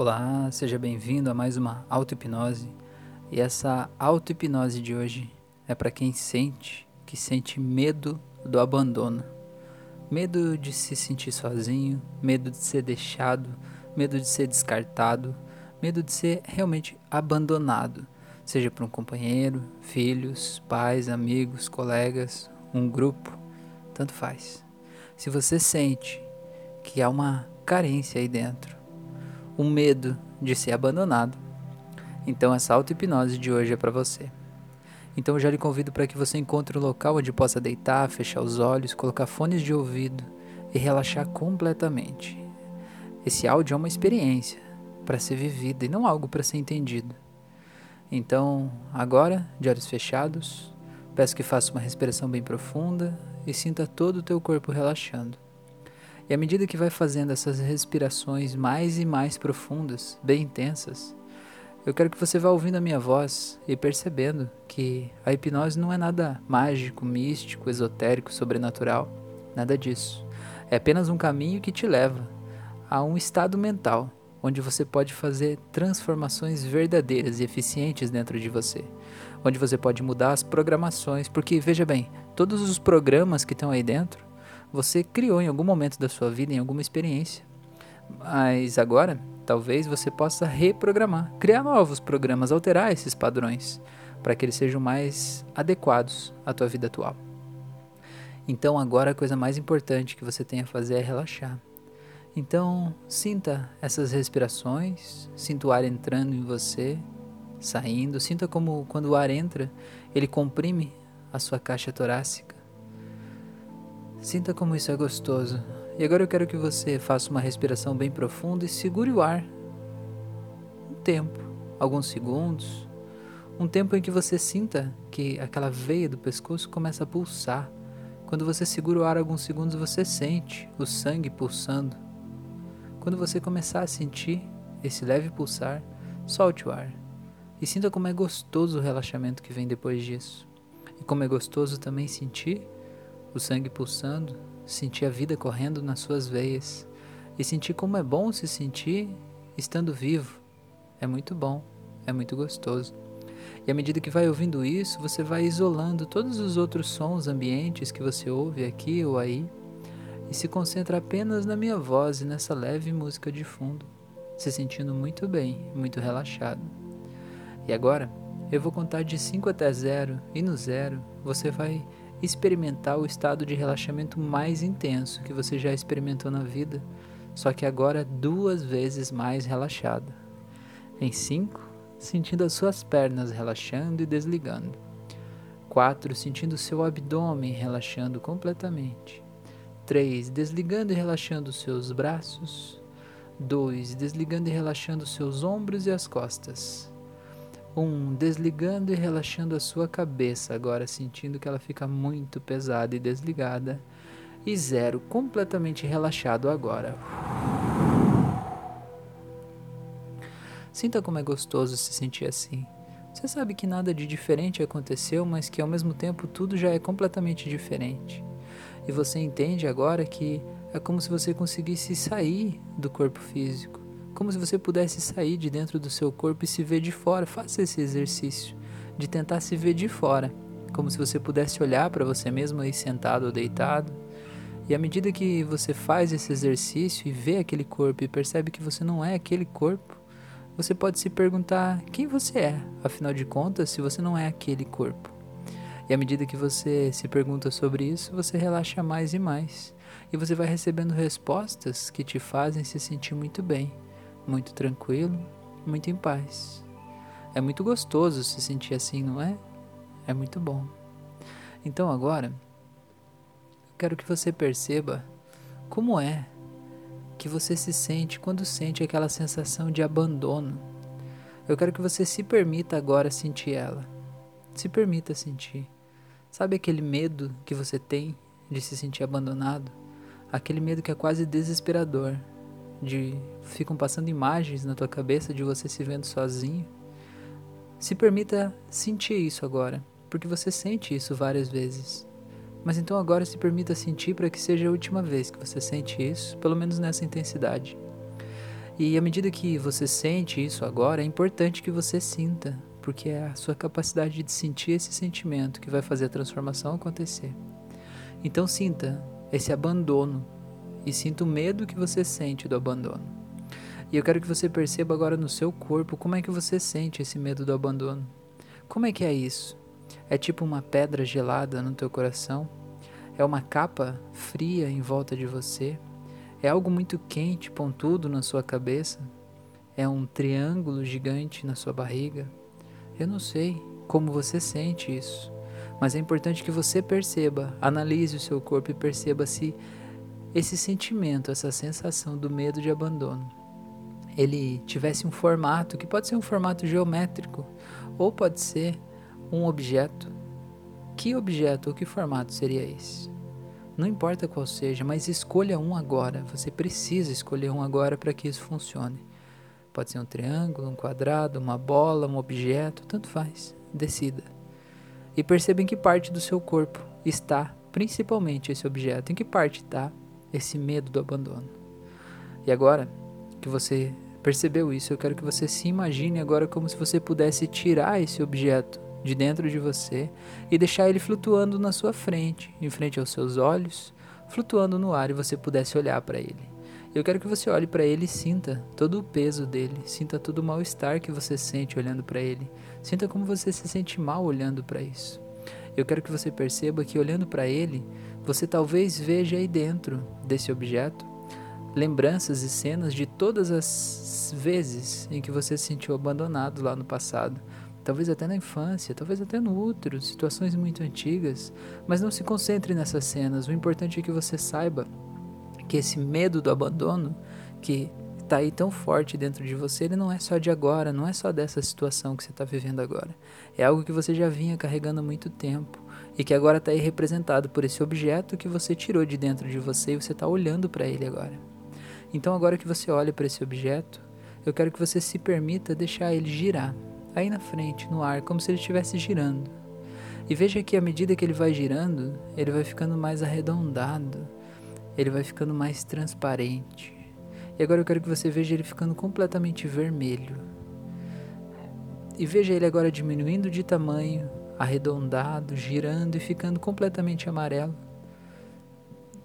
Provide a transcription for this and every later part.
Olá, seja bem-vindo a mais uma auto-hipnose. E essa auto-hipnose de hoje é para quem sente, que sente medo do abandono. Medo de se sentir sozinho, medo de ser deixado, medo de ser descartado, medo de ser realmente abandonado, seja por um companheiro, filhos, pais, amigos, colegas, um grupo, tanto faz. Se você sente que há uma carência aí dentro, um medo de ser abandonado, então essa auto-hipnose de hoje é para você. Então eu já lhe convido para que você encontre um local onde possa deitar, fechar os olhos, colocar fones de ouvido e relaxar completamente. Esse áudio é uma experiência para ser vivida e não algo para ser entendido. Então, agora, de olhos fechados, peço que faça uma respiração bem profunda e sinta todo o teu corpo relaxando. E à medida que vai fazendo essas respirações mais e mais profundas, bem intensas, eu quero que você vá ouvindo a minha voz e percebendo que a hipnose não é nada mágico, místico, esotérico, sobrenatural, nada disso. É apenas um caminho que te leva a um estado mental onde você pode fazer transformações verdadeiras e eficientes dentro de você, onde você pode mudar as programações, porque veja bem, todos os programas que estão aí dentro você criou em algum momento da sua vida, em alguma experiência. Mas agora, talvez você possa reprogramar, criar novos programas, alterar esses padrões para que eles sejam mais adequados à tua vida atual. Então, agora a coisa mais importante que você tem a fazer é relaxar. Então, sinta essas respirações, sinta o ar entrando em você, saindo, sinta como quando o ar entra, ele comprime a sua caixa torácica Sinta como isso é gostoso. E agora eu quero que você faça uma respiração bem profunda e segure o ar. Um tempo, alguns segundos. Um tempo em que você sinta que aquela veia do pescoço começa a pulsar. Quando você segura o ar alguns segundos, você sente o sangue pulsando. Quando você começar a sentir esse leve pulsar, solte o ar. E sinta como é gostoso o relaxamento que vem depois disso. E como é gostoso também sentir o sangue pulsando, sentir a vida correndo nas suas veias e sentir como é bom se sentir estando vivo. É muito bom, é muito gostoso. E à medida que vai ouvindo isso, você vai isolando todos os outros sons ambientes que você ouve aqui ou aí e se concentra apenas na minha voz e nessa leve música de fundo, se sentindo muito bem, muito relaxado. E agora, eu vou contar de 5 até 0 e no zero você vai experimentar o estado de relaxamento mais intenso que você já experimentou na vida, só que agora duas vezes mais relaxado. Em 5, sentindo as suas pernas relaxando e desligando. 4. Sentindo seu abdômen relaxando completamente. 3. Desligando e relaxando seus braços. 2. Desligando e relaxando seus ombros e as costas. Um, desligando e relaxando a sua cabeça, agora sentindo que ela fica muito pesada e desligada. E zero, completamente relaxado agora. Sinta como é gostoso se sentir assim. Você sabe que nada de diferente aconteceu, mas que ao mesmo tempo tudo já é completamente diferente. E você entende agora que é como se você conseguisse sair do corpo físico como se você pudesse sair de dentro do seu corpo e se ver de fora. Faça esse exercício de tentar se ver de fora, como se você pudesse olhar para você mesmo aí sentado ou deitado. E à medida que você faz esse exercício e vê aquele corpo e percebe que você não é aquele corpo, você pode se perguntar quem você é, afinal de contas, se você não é aquele corpo. E à medida que você se pergunta sobre isso, você relaxa mais e mais. E você vai recebendo respostas que te fazem se sentir muito bem muito tranquilo, muito em paz. É muito gostoso se sentir assim, não é? É muito bom. Então agora, quero que você perceba como é que você se sente quando sente aquela sensação de abandono. Eu quero que você se permita agora sentir ela. Se permita sentir. Sabe aquele medo que você tem de se sentir abandonado? Aquele medo que é quase desesperador, de ficam passando imagens na tua cabeça de você se vendo sozinho. Se permita sentir isso agora, porque você sente isso várias vezes. Mas então agora se permita sentir para que seja a última vez que você sente isso, pelo menos nessa intensidade. E à medida que você sente isso agora, é importante que você sinta, porque é a sua capacidade de sentir esse sentimento que vai fazer a transformação acontecer. Então sinta esse abandono e sinta o medo que você sente do abandono. E eu quero que você perceba agora no seu corpo como é que você sente esse medo do abandono. Como é que é isso? É tipo uma pedra gelada no teu coração? É uma capa fria em volta de você? É algo muito quente, pontudo na sua cabeça? É um triângulo gigante na sua barriga? Eu não sei como você sente isso, mas é importante que você perceba, analise o seu corpo e perceba se esse sentimento, essa sensação do medo de abandono, ele tivesse um formato que pode ser um formato geométrico ou pode ser um objeto. Que objeto ou que formato seria esse? Não importa qual seja, mas escolha um agora. Você precisa escolher um agora para que isso funcione. Pode ser um triângulo, um quadrado, uma bola, um objeto, tanto faz. Decida. E perceba em que parte do seu corpo está principalmente esse objeto, em que parte está esse medo do abandono. E agora que você percebeu isso, eu quero que você se imagine agora como se você pudesse tirar esse objeto de dentro de você e deixar ele flutuando na sua frente, em frente aos seus olhos, flutuando no ar e você pudesse olhar para ele. Eu quero que você olhe para ele e sinta todo o peso dele, sinta todo o mal-estar que você sente olhando para ele, sinta como você se sente mal olhando para isso. Eu quero que você perceba que olhando para ele, você talvez veja aí dentro desse objeto lembranças e cenas de todas as vezes em que você se sentiu abandonado lá no passado. Talvez até na infância, talvez até no útero, situações muito antigas, mas não se concentre nessas cenas. O importante é que você saiba que esse medo do abandono, que está aí tão forte dentro de você, ele não é só de agora, não é só dessa situação que você está vivendo agora. É algo que você já vinha carregando há muito tempo e que agora está aí representado por esse objeto que você tirou de dentro de você e você está olhando para ele agora. Então, agora que você olha para esse objeto, eu quero que você se permita deixar ele girar aí na frente, no ar, como se ele estivesse girando. E veja que à medida que ele vai girando, ele vai ficando mais arredondado, ele vai ficando mais transparente. E agora eu quero que você veja ele ficando completamente vermelho. E veja ele agora diminuindo de tamanho, arredondado, girando e ficando completamente amarelo.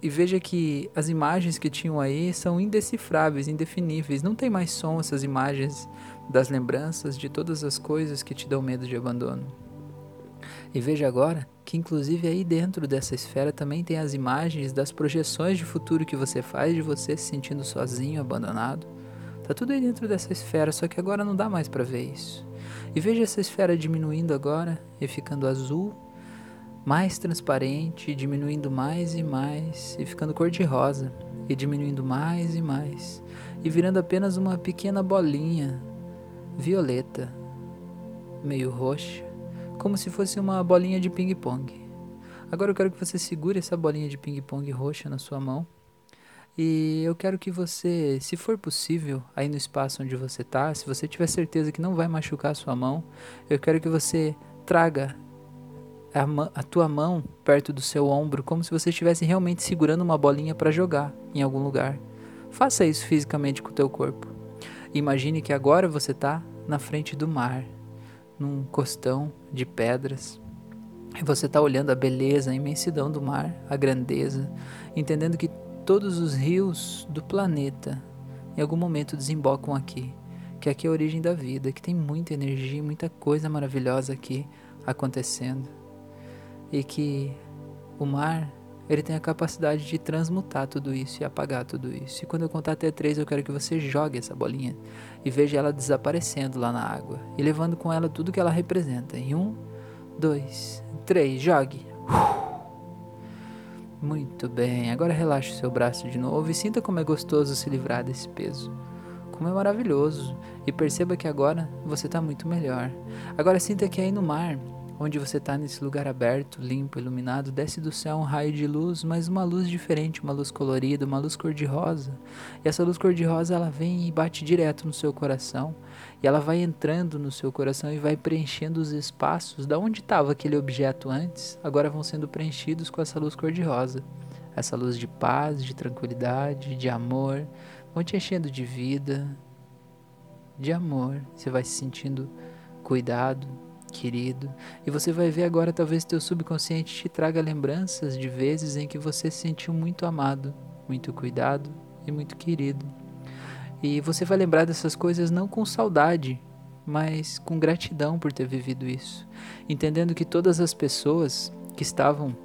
E veja que as imagens que tinham aí são indecifráveis, indefiníveis. Não tem mais som essas imagens das lembranças de todas as coisas que te dão medo de abandono. E veja agora que, inclusive, aí dentro dessa esfera também tem as imagens das projeções de futuro que você faz de você se sentindo sozinho, abandonado. Tá tudo aí dentro dessa esfera, só que agora não dá mais para ver isso. E veja essa esfera diminuindo agora e ficando azul, mais transparente, diminuindo mais e mais, e ficando cor-de-rosa, e diminuindo mais e mais, e virando apenas uma pequena bolinha violeta, meio roxa, como se fosse uma bolinha de ping-pong. Agora eu quero que você segure essa bolinha de ping-pong roxa na sua mão e eu quero que você, se for possível, aí no espaço onde você está, se você tiver certeza que não vai machucar a sua mão, eu quero que você traga a, a tua mão perto do seu ombro, como se você estivesse realmente segurando uma bolinha para jogar em algum lugar. Faça isso fisicamente com o teu corpo. Imagine que agora você está na frente do mar, num costão de pedras. E você está olhando a beleza, a imensidão do mar, a grandeza, entendendo que Todos os rios do planeta em algum momento desembocam aqui, que aqui é a origem da vida, que tem muita energia, muita coisa maravilhosa aqui acontecendo. E que o mar, ele tem a capacidade de transmutar tudo isso e apagar tudo isso. E quando eu contar até três, eu quero que você jogue essa bolinha e veja ela desaparecendo lá na água e levando com ela tudo que ela representa. Em um, dois, três, jogue. Muito bem, agora relaxe o seu braço de novo e sinta como é gostoso se livrar desse peso. Como é maravilhoso. E perceba que agora você está muito melhor. Agora sinta que aí no mar Onde você está nesse lugar aberto, limpo, iluminado, desce do céu um raio de luz, mas uma luz diferente, uma luz colorida, uma luz cor-de-rosa. E essa luz cor-de-rosa ela vem e bate direto no seu coração, e ela vai entrando no seu coração e vai preenchendo os espaços da onde estava aquele objeto antes, agora vão sendo preenchidos com essa luz cor-de-rosa. Essa luz de paz, de tranquilidade, de amor, vão te enchendo de vida, de amor. Você vai se sentindo cuidado, querido. E você vai ver agora, talvez teu subconsciente te traga lembranças de vezes em que você se sentiu muito amado, muito cuidado e muito querido. E você vai lembrar dessas coisas não com saudade, mas com gratidão por ter vivido isso, entendendo que todas as pessoas que estavam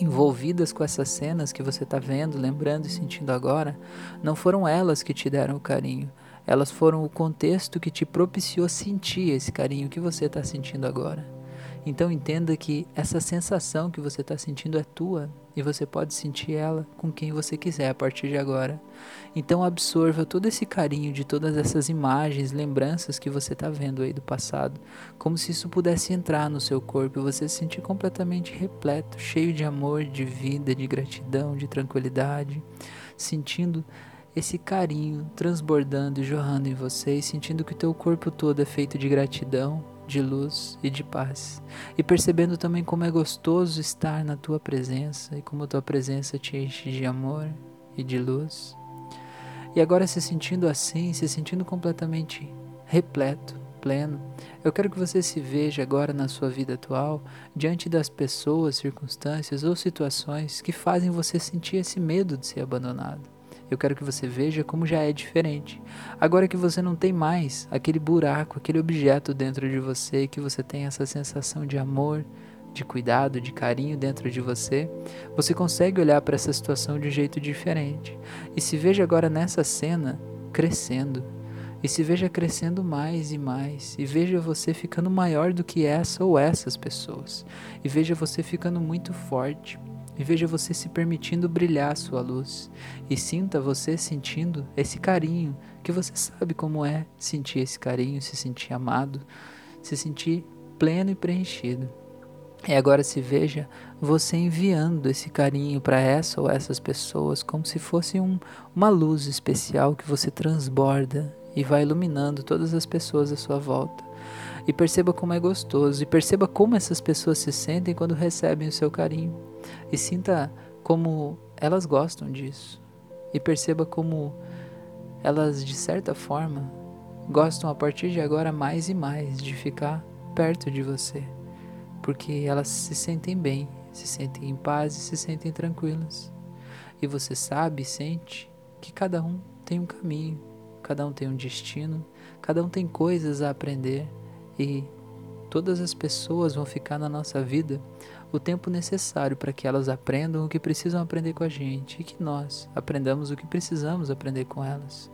envolvidas com essas cenas que você está vendo, lembrando e sentindo agora, não foram elas que te deram o carinho, elas foram o contexto que te propiciou sentir esse carinho que você está sentindo agora. Então entenda que essa sensação que você está sentindo é tua e você pode sentir ela com quem você quiser a partir de agora. Então absorva todo esse carinho de todas essas imagens, lembranças que você está vendo aí do passado, como se isso pudesse entrar no seu corpo e você se sentir completamente repleto, cheio de amor, de vida, de gratidão, de tranquilidade, sentindo esse carinho transbordando e jorrando em você e sentindo que o teu corpo todo é feito de gratidão, de luz e de paz. E percebendo também como é gostoso estar na tua presença e como a tua presença te enche de amor e de luz. E agora se sentindo assim, se sentindo completamente repleto, pleno, eu quero que você se veja agora na sua vida atual diante das pessoas, circunstâncias ou situações que fazem você sentir esse medo de ser abandonado. Eu quero que você veja como já é diferente. Agora que você não tem mais aquele buraco, aquele objeto dentro de você, que você tem essa sensação de amor, de cuidado, de carinho dentro de você, você consegue olhar para essa situação de um jeito diferente. E se veja agora nessa cena crescendo. E se veja crescendo mais e mais. E veja você ficando maior do que essa ou essas pessoas. E veja você ficando muito forte e veja você se permitindo brilhar a sua luz e sinta você sentindo esse carinho, que você sabe como é sentir esse carinho, se sentir amado, se sentir pleno e preenchido. E agora se veja você enviando esse carinho para essa ou essas pessoas como se fosse um, uma luz especial que você transborda e vai iluminando todas as pessoas à sua volta. E perceba como é gostoso, e perceba como essas pessoas se sentem quando recebem o seu carinho e sinta como elas gostam disso. E perceba como elas, de certa forma, gostam a partir de agora mais e mais de ficar perto de você, porque elas se sentem bem, se sentem em paz e se sentem tranquilas. E você sabe e sente que cada um tem um caminho, cada um tem um destino, cada um tem coisas a aprender e todas as pessoas vão ficar na nossa vida o tempo necessário para que elas aprendam o que precisam aprender com a gente e que nós aprendamos o que precisamos aprender com elas.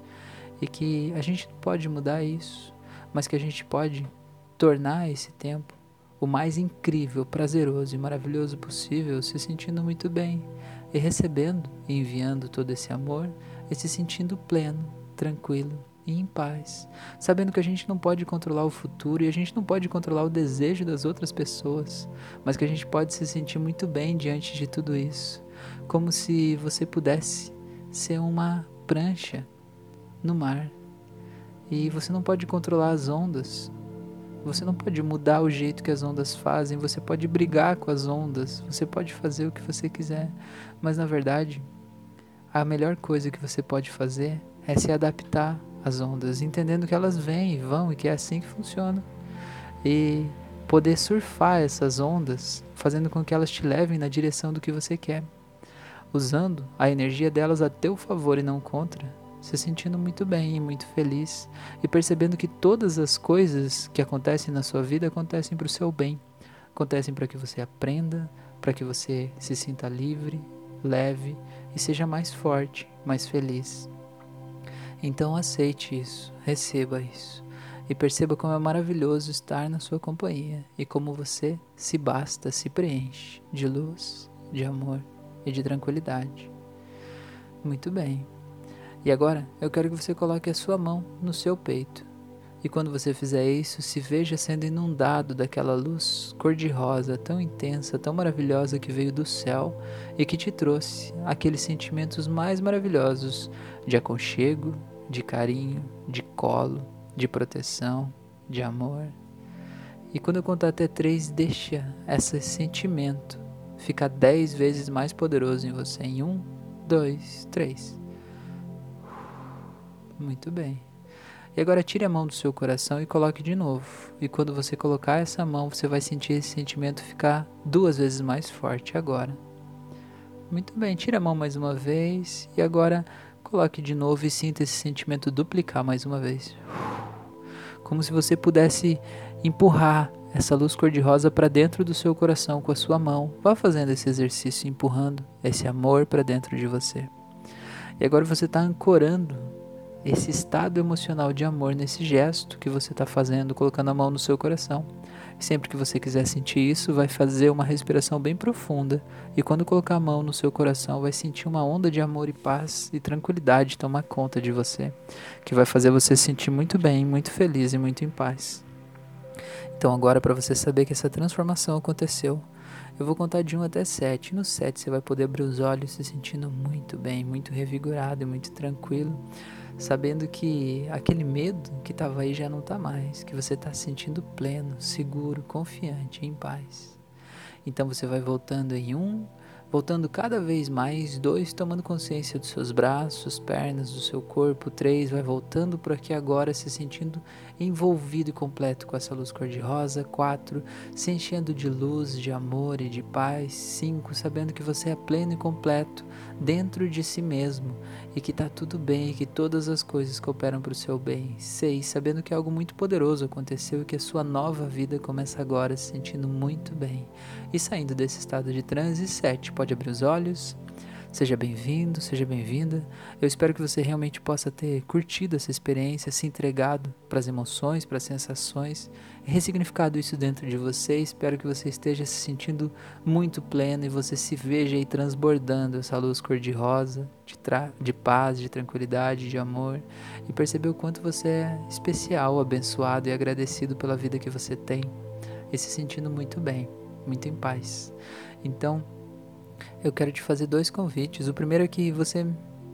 E que a gente pode mudar isso, mas que a gente pode tornar esse tempo o mais incrível, prazeroso e maravilhoso possível, se sentindo muito bem e recebendo e enviando todo esse amor e se sentindo pleno, tranquilo e em paz, sabendo que a gente não pode controlar o futuro e a gente não pode controlar o desejo das outras pessoas, mas que a gente pode se sentir muito bem diante de tudo isso, como se você pudesse ser uma prancha no mar. E você não pode controlar as ondas. Você não pode mudar o jeito que as ondas fazem, você pode brigar com as ondas, você pode fazer o que você quiser, mas na verdade, a melhor coisa que você pode fazer é se adaptar as ondas, entendendo que elas vêm e vão e que é assim que funciona. E poder surfar essas ondas, fazendo com que elas te levem na direção do que você quer, usando a energia delas a teu favor e não contra, se sentindo muito bem e muito feliz e percebendo que todas as coisas que acontecem na sua vida acontecem para o seu bem, acontecem para que você aprenda, para que você se sinta livre, leve e seja mais forte, mais feliz. Então aceite isso, receba isso e perceba como é maravilhoso estar na sua companhia e como você se basta, se preenche de luz, de amor e de tranquilidade. Muito bem. E agora eu quero que você coloque a sua mão no seu peito. E quando você fizer isso, se veja sendo inundado daquela luz cor-de-rosa tão intensa, tão maravilhosa que veio do céu e que te trouxe aqueles sentimentos mais maravilhosos de aconchego, de carinho, de colo, de proteção, de amor. E quando eu contar até três, deixa esse sentimento ficar dez vezes mais poderoso em você. Em um, dois, três. Muito bem. E agora tire a mão do seu coração e coloque de novo. E quando você colocar essa mão, você vai sentir esse sentimento ficar duas vezes mais forte agora. Muito bem, tire a mão mais uma vez e agora coloque de novo e sinta esse sentimento duplicar mais uma vez. Como se você pudesse empurrar essa luz cor-de-rosa para dentro do seu coração com a sua mão. Vá fazendo esse exercício, empurrando esse amor para dentro de você. E agora você está ancorando esse estado emocional de amor nesse gesto que você está fazendo, colocando a mão no seu coração. Sempre que você quiser sentir isso, vai fazer uma respiração bem profunda e quando colocar a mão no seu coração, vai sentir uma onda de amor e paz e tranquilidade tomar conta de você, que vai fazer você se sentir muito bem, muito feliz e muito em paz. Então, agora, para você saber que essa transformação aconteceu, eu vou contar de 1 até 7. No 7 você vai poder abrir os olhos se sentindo muito bem, muito revigorado e muito tranquilo sabendo que aquele medo que estava aí já não está mais, que você está se sentindo pleno, seguro, confiante, em paz. Então você vai voltando em um, voltando cada vez mais, dois, tomando consciência dos seus braços, pernas, do seu corpo, três, vai voltando por aqui agora, se sentindo envolvido e completo com essa luz cor-de-rosa, quatro, se enchendo de luz, de amor e de paz, cinco, sabendo que você é pleno e completo dentro de si mesmo e que está tudo bem e que todas as coisas cooperam para o seu bem, seis, sabendo que algo muito poderoso aconteceu e que a sua nova vida começa agora, se sentindo muito bem e saindo desse estado de transe, sete, pode abrir os olhos. Seja bem-vindo, seja bem-vinda. Eu espero que você realmente possa ter curtido essa experiência, se entregado para as emoções, para as sensações, ressignificado isso dentro de você. Espero que você esteja se sentindo muito pleno e você se veja aí transbordando essa luz cor-de-rosa, de, de paz, de tranquilidade, de amor e perceber o quanto você é especial, abençoado e agradecido pela vida que você tem e se sentindo muito bem, muito em paz. Então, eu quero te fazer dois convites. O primeiro é que você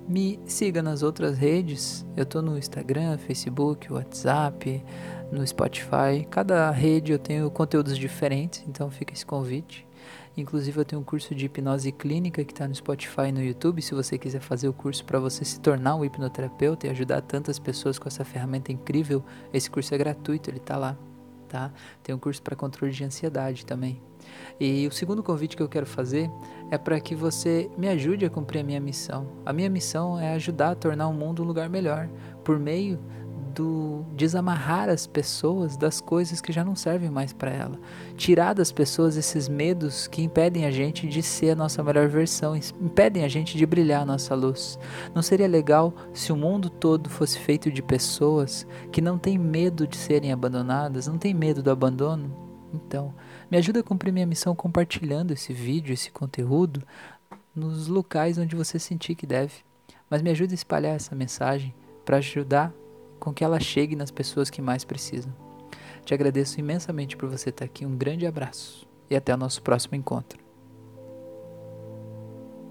me siga nas outras redes. Eu estou no Instagram, Facebook, WhatsApp, no Spotify. Cada rede eu tenho conteúdos diferentes, então fica esse convite. Inclusive eu tenho um curso de hipnose clínica que está no Spotify e no YouTube. Se você quiser fazer o curso para você se tornar um hipnoterapeuta e ajudar tantas pessoas com essa ferramenta incrível, esse curso é gratuito, ele está lá. Tá? Tem um curso para controle de ansiedade também. E o segundo convite que eu quero fazer é para que você me ajude a cumprir a minha missão. A minha missão é ajudar a tornar o mundo um lugar melhor por meio do desamarrar as pessoas das coisas que já não servem mais para ela. Tirar das pessoas esses medos que impedem a gente de ser a nossa melhor versão, impedem a gente de brilhar a nossa luz. Não seria legal se o mundo todo fosse feito de pessoas que não têm medo de serem abandonadas, não têm medo do abandono? Então, me ajuda a cumprir minha missão compartilhando esse vídeo, esse conteúdo nos locais onde você sentir que deve. Mas me ajuda a espalhar essa mensagem para ajudar com que ela chegue nas pessoas que mais precisam. Te agradeço imensamente por você estar aqui. Um grande abraço e até o nosso próximo encontro.